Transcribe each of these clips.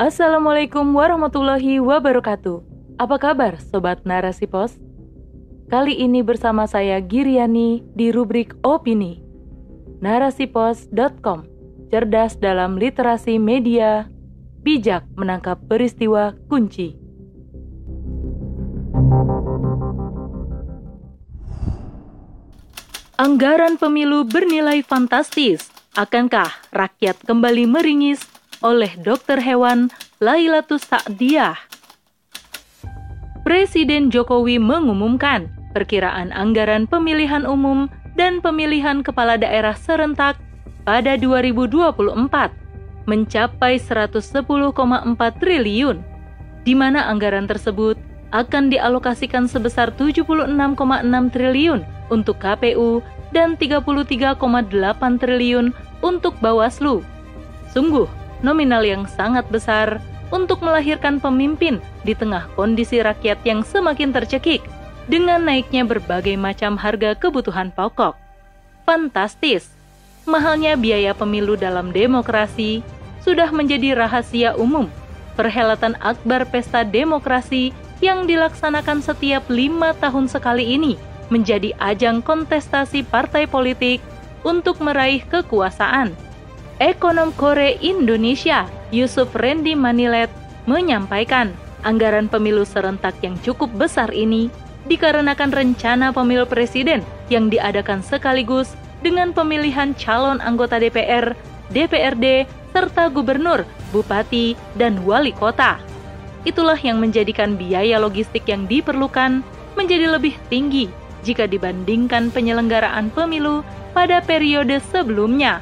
Assalamualaikum warahmatullahi wabarakatuh. Apa kabar Sobat Narasi Pos? Kali ini bersama saya Giriani di rubrik Opini. Narasipos.com Cerdas dalam literasi media, bijak menangkap peristiwa kunci. Anggaran pemilu bernilai fantastis. Akankah rakyat kembali meringis oleh dokter hewan Lailatus Sa'diyah. Presiden Jokowi mengumumkan perkiraan anggaran pemilihan umum dan pemilihan kepala daerah serentak pada 2024 mencapai 110,4 triliun, di mana anggaran tersebut akan dialokasikan sebesar 76,6 triliun untuk KPU dan 33,8 triliun untuk Bawaslu. Sungguh nominal yang sangat besar untuk melahirkan pemimpin di tengah kondisi rakyat yang semakin tercekik dengan naiknya berbagai macam harga kebutuhan pokok. Fantastis! Mahalnya biaya pemilu dalam demokrasi sudah menjadi rahasia umum. Perhelatan akbar pesta demokrasi yang dilaksanakan setiap lima tahun sekali ini menjadi ajang kontestasi partai politik untuk meraih kekuasaan Ekonom Kore Indonesia, Yusuf Randy Manilet, menyampaikan anggaran pemilu serentak yang cukup besar ini dikarenakan rencana pemilu presiden yang diadakan sekaligus dengan pemilihan calon anggota DPR, DPRD, serta gubernur, bupati, dan wali kota. Itulah yang menjadikan biaya logistik yang diperlukan menjadi lebih tinggi jika dibandingkan penyelenggaraan pemilu pada periode sebelumnya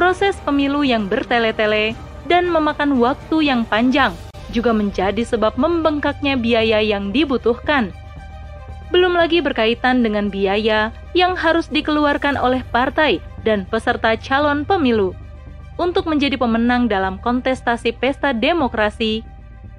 proses pemilu yang bertele-tele dan memakan waktu yang panjang juga menjadi sebab membengkaknya biaya yang dibutuhkan. Belum lagi berkaitan dengan biaya yang harus dikeluarkan oleh partai dan peserta calon pemilu untuk menjadi pemenang dalam kontestasi pesta demokrasi,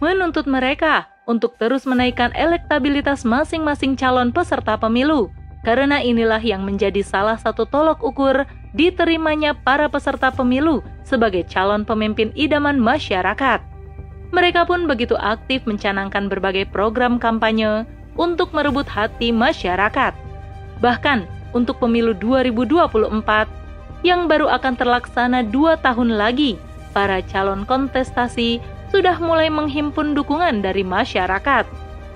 menuntut mereka untuk terus menaikkan elektabilitas masing-masing calon peserta pemilu karena inilah yang menjadi salah satu tolok ukur diterimanya para peserta pemilu sebagai calon pemimpin idaman masyarakat. Mereka pun begitu aktif mencanangkan berbagai program kampanye untuk merebut hati masyarakat. Bahkan untuk pemilu 2024 yang baru akan terlaksana dua tahun lagi, para calon kontestasi sudah mulai menghimpun dukungan dari masyarakat.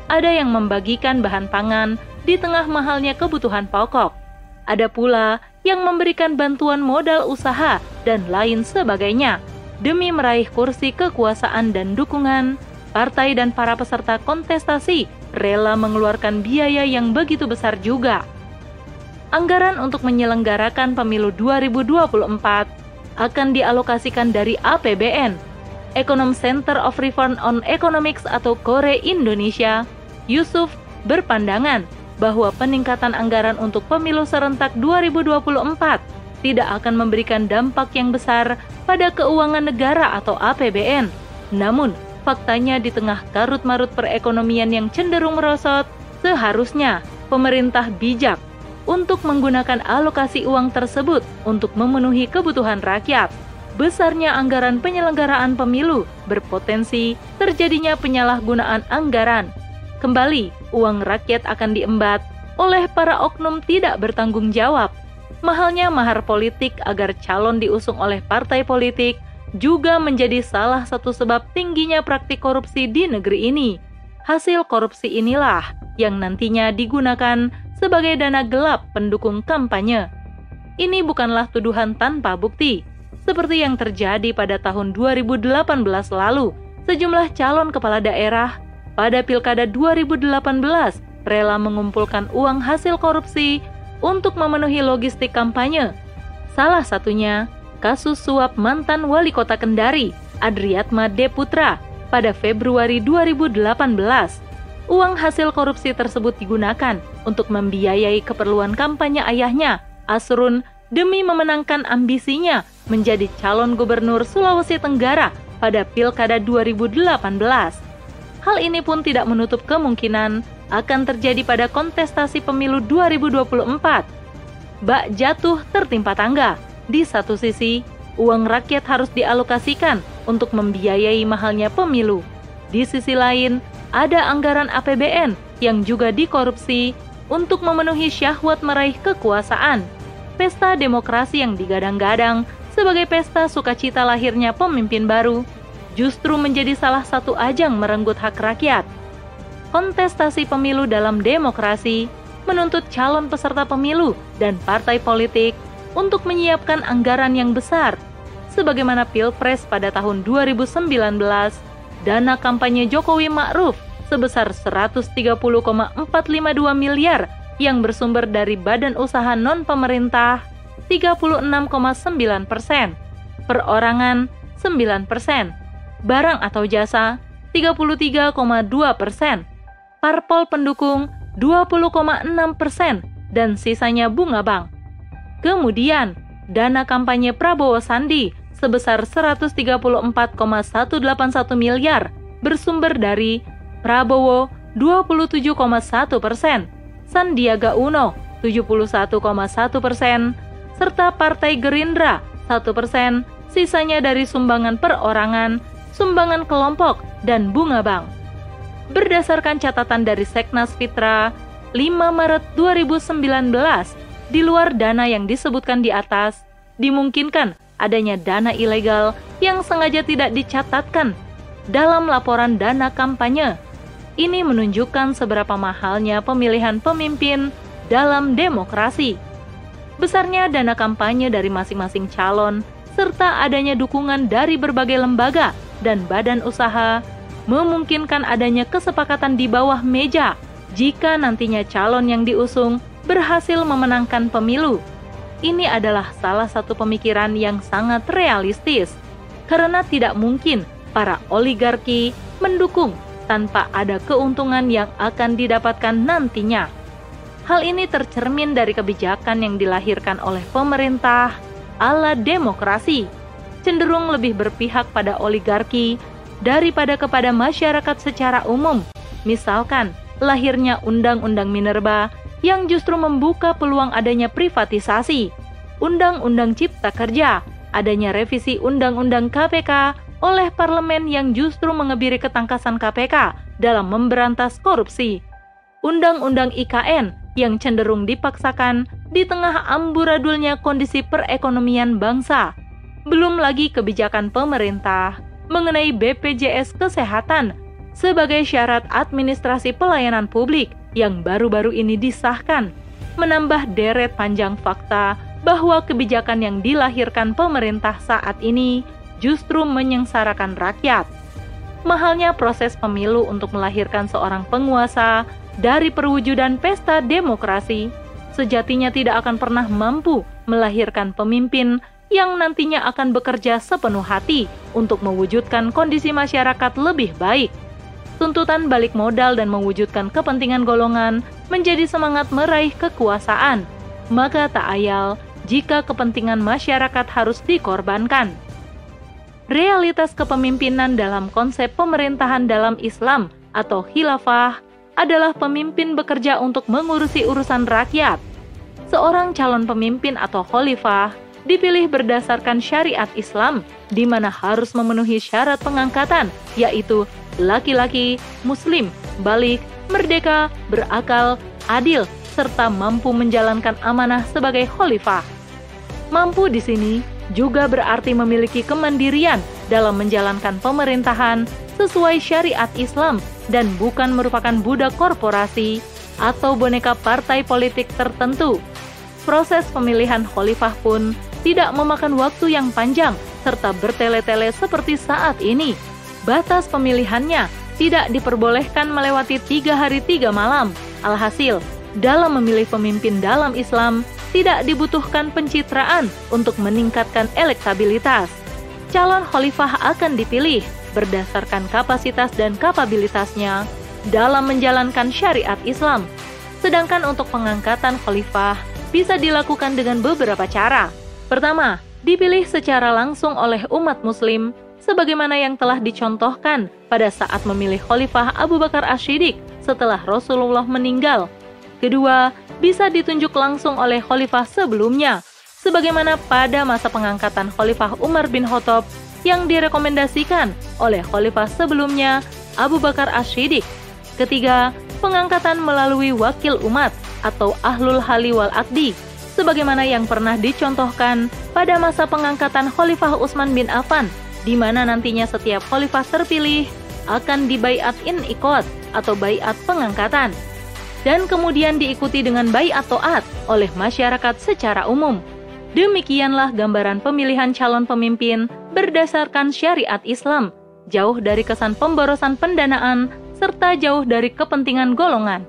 Ada yang membagikan bahan pangan di tengah mahalnya kebutuhan pokok. Ada pula yang memberikan bantuan modal usaha dan lain sebagainya demi meraih kursi kekuasaan dan dukungan. Partai dan para peserta kontestasi rela mengeluarkan biaya yang begitu besar juga. Anggaran untuk menyelenggarakan pemilu 2024 akan dialokasikan dari APBN. Ekonom Center of Reform on Economics atau KORE Indonesia, Yusuf berpandangan bahwa peningkatan anggaran untuk pemilu serentak 2024 tidak akan memberikan dampak yang besar pada keuangan negara atau APBN. Namun, faktanya di tengah karut-marut perekonomian yang cenderung merosot, seharusnya pemerintah bijak untuk menggunakan alokasi uang tersebut untuk memenuhi kebutuhan rakyat. Besarnya anggaran penyelenggaraan pemilu berpotensi terjadinya penyalahgunaan anggaran Kembali, uang rakyat akan diembat oleh para oknum tidak bertanggung jawab. Mahalnya mahar politik agar calon diusung oleh partai politik juga menjadi salah satu sebab tingginya praktik korupsi di negeri ini. Hasil korupsi inilah yang nantinya digunakan sebagai dana gelap pendukung kampanye. Ini bukanlah tuduhan tanpa bukti, seperti yang terjadi pada tahun 2018 lalu. Sejumlah calon kepala daerah pada Pilkada 2018 rela mengumpulkan uang hasil korupsi untuk memenuhi logistik kampanye. Salah satunya kasus suap mantan wali kota Kendari, Adriatma Deputra, pada Februari 2018. Uang hasil korupsi tersebut digunakan untuk membiayai keperluan kampanye ayahnya, Asrun, demi memenangkan ambisinya menjadi calon gubernur Sulawesi Tenggara pada Pilkada 2018. Hal ini pun tidak menutup kemungkinan akan terjadi pada kontestasi pemilu 2024. Bak jatuh tertimpa tangga. Di satu sisi, uang rakyat harus dialokasikan untuk membiayai mahalnya pemilu. Di sisi lain, ada anggaran APBN yang juga dikorupsi untuk memenuhi syahwat meraih kekuasaan. Pesta demokrasi yang digadang-gadang sebagai pesta sukacita lahirnya pemimpin baru justru menjadi salah satu ajang merenggut hak rakyat. Kontestasi pemilu dalam demokrasi menuntut calon peserta pemilu dan partai politik untuk menyiapkan anggaran yang besar. Sebagaimana Pilpres pada tahun 2019, dana kampanye Jokowi Ma'ruf sebesar 130,452 miliar yang bersumber dari badan usaha non-pemerintah 36,9 persen, perorangan 9 persen, barang atau jasa 33,2 persen, parpol pendukung 20,6 persen, dan sisanya bunga bank. Kemudian, dana kampanye Prabowo Sandi sebesar 134,181 miliar bersumber dari Prabowo 27,1 persen, Sandiaga Uno 71,1 persen, serta Partai Gerindra 1 persen, sisanya dari sumbangan perorangan, sumbangan kelompok, dan bunga bank. Berdasarkan catatan dari Seknas Fitra, 5 Maret 2019, di luar dana yang disebutkan di atas, dimungkinkan adanya dana ilegal yang sengaja tidak dicatatkan dalam laporan dana kampanye. Ini menunjukkan seberapa mahalnya pemilihan pemimpin dalam demokrasi. Besarnya dana kampanye dari masing-masing calon, serta adanya dukungan dari berbagai lembaga dan badan usaha, memungkinkan adanya kesepakatan di bawah meja jika nantinya calon yang diusung berhasil memenangkan pemilu. Ini adalah salah satu pemikiran yang sangat realistis, karena tidak mungkin para oligarki mendukung tanpa ada keuntungan yang akan didapatkan nantinya. Hal ini tercermin dari kebijakan yang dilahirkan oleh pemerintah ala demokrasi, cenderung lebih berpihak pada oligarki daripada kepada masyarakat secara umum. Misalkan, lahirnya Undang-Undang Minerba yang justru membuka peluang adanya privatisasi, Undang-Undang Cipta Kerja, adanya revisi Undang-Undang KPK oleh parlemen yang justru mengebiri ketangkasan KPK dalam memberantas korupsi, Undang-Undang IKN yang cenderung dipaksakan di tengah amburadulnya kondisi perekonomian bangsa, belum lagi kebijakan pemerintah mengenai BPJS Kesehatan sebagai syarat administrasi pelayanan publik yang baru-baru ini disahkan, menambah deret panjang fakta bahwa kebijakan yang dilahirkan pemerintah saat ini justru menyengsarakan rakyat. Mahalnya proses pemilu untuk melahirkan seorang penguasa dari perwujudan pesta demokrasi sejatinya tidak akan pernah mampu melahirkan pemimpin yang nantinya akan bekerja sepenuh hati untuk mewujudkan kondisi masyarakat lebih baik tuntutan balik modal dan mewujudkan kepentingan golongan menjadi semangat meraih kekuasaan, maka tak ayal jika kepentingan masyarakat harus dikorbankan. Realitas kepemimpinan dalam konsep pemerintahan dalam Islam atau khilafah adalah pemimpin bekerja untuk mengurusi urusan rakyat. Seorang calon pemimpin atau khalifah dipilih berdasarkan syariat Islam, di mana harus memenuhi syarat pengangkatan, yaitu laki-laki, muslim, balik, merdeka, berakal, adil, serta mampu menjalankan amanah sebagai khalifah. Mampu di sini juga berarti memiliki kemandirian dalam menjalankan pemerintahan sesuai syariat Islam dan bukan merupakan budak korporasi atau boneka partai politik tertentu. Proses pemilihan khalifah pun tidak memakan waktu yang panjang serta bertele-tele seperti saat ini batas pemilihannya tidak diperbolehkan melewati tiga hari tiga malam. Alhasil, dalam memilih pemimpin dalam Islam, tidak dibutuhkan pencitraan untuk meningkatkan elektabilitas. Calon khalifah akan dipilih berdasarkan kapasitas dan kapabilitasnya dalam menjalankan syariat Islam. Sedangkan untuk pengangkatan khalifah bisa dilakukan dengan beberapa cara. Pertama, dipilih secara langsung oleh umat muslim sebagaimana yang telah dicontohkan pada saat memilih Khalifah Abu Bakar Ashidik setelah Rasulullah meninggal. Kedua, bisa ditunjuk langsung oleh Khalifah sebelumnya, sebagaimana pada masa pengangkatan Khalifah Umar bin Khattab yang direkomendasikan oleh khalifah sebelumnya Abu Bakar As-Siddiq. Ketiga, pengangkatan melalui wakil umat atau ahlul hali wal akdi sebagaimana yang pernah dicontohkan pada masa pengangkatan Khalifah Utsman bin Affan di mana nantinya setiap khalifah terpilih akan dibaiat in ikot atau baiat pengangkatan dan kemudian diikuti dengan baiat to'at oleh masyarakat secara umum. Demikianlah gambaran pemilihan calon pemimpin berdasarkan syariat Islam, jauh dari kesan pemborosan pendanaan serta jauh dari kepentingan golongan.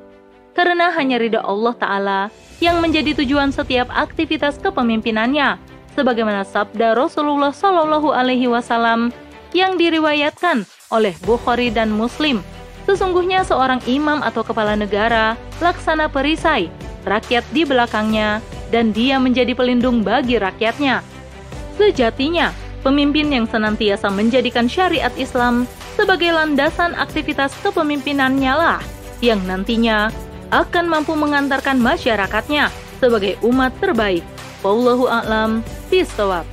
Karena hanya ridha Allah Ta'ala yang menjadi tujuan setiap aktivitas kepemimpinannya, sebagaimana sabda Rasulullah Shallallahu Alaihi Wasallam yang diriwayatkan oleh Bukhari dan Muslim. Sesungguhnya seorang imam atau kepala negara laksana perisai, rakyat di belakangnya, dan dia menjadi pelindung bagi rakyatnya. Sejatinya, pemimpin yang senantiasa menjadikan syariat Islam sebagai landasan aktivitas kepemimpinannya lah yang nantinya akan mampu mengantarkan masyarakatnya sebagai umat terbaik. Wallahu a'lam bishawab.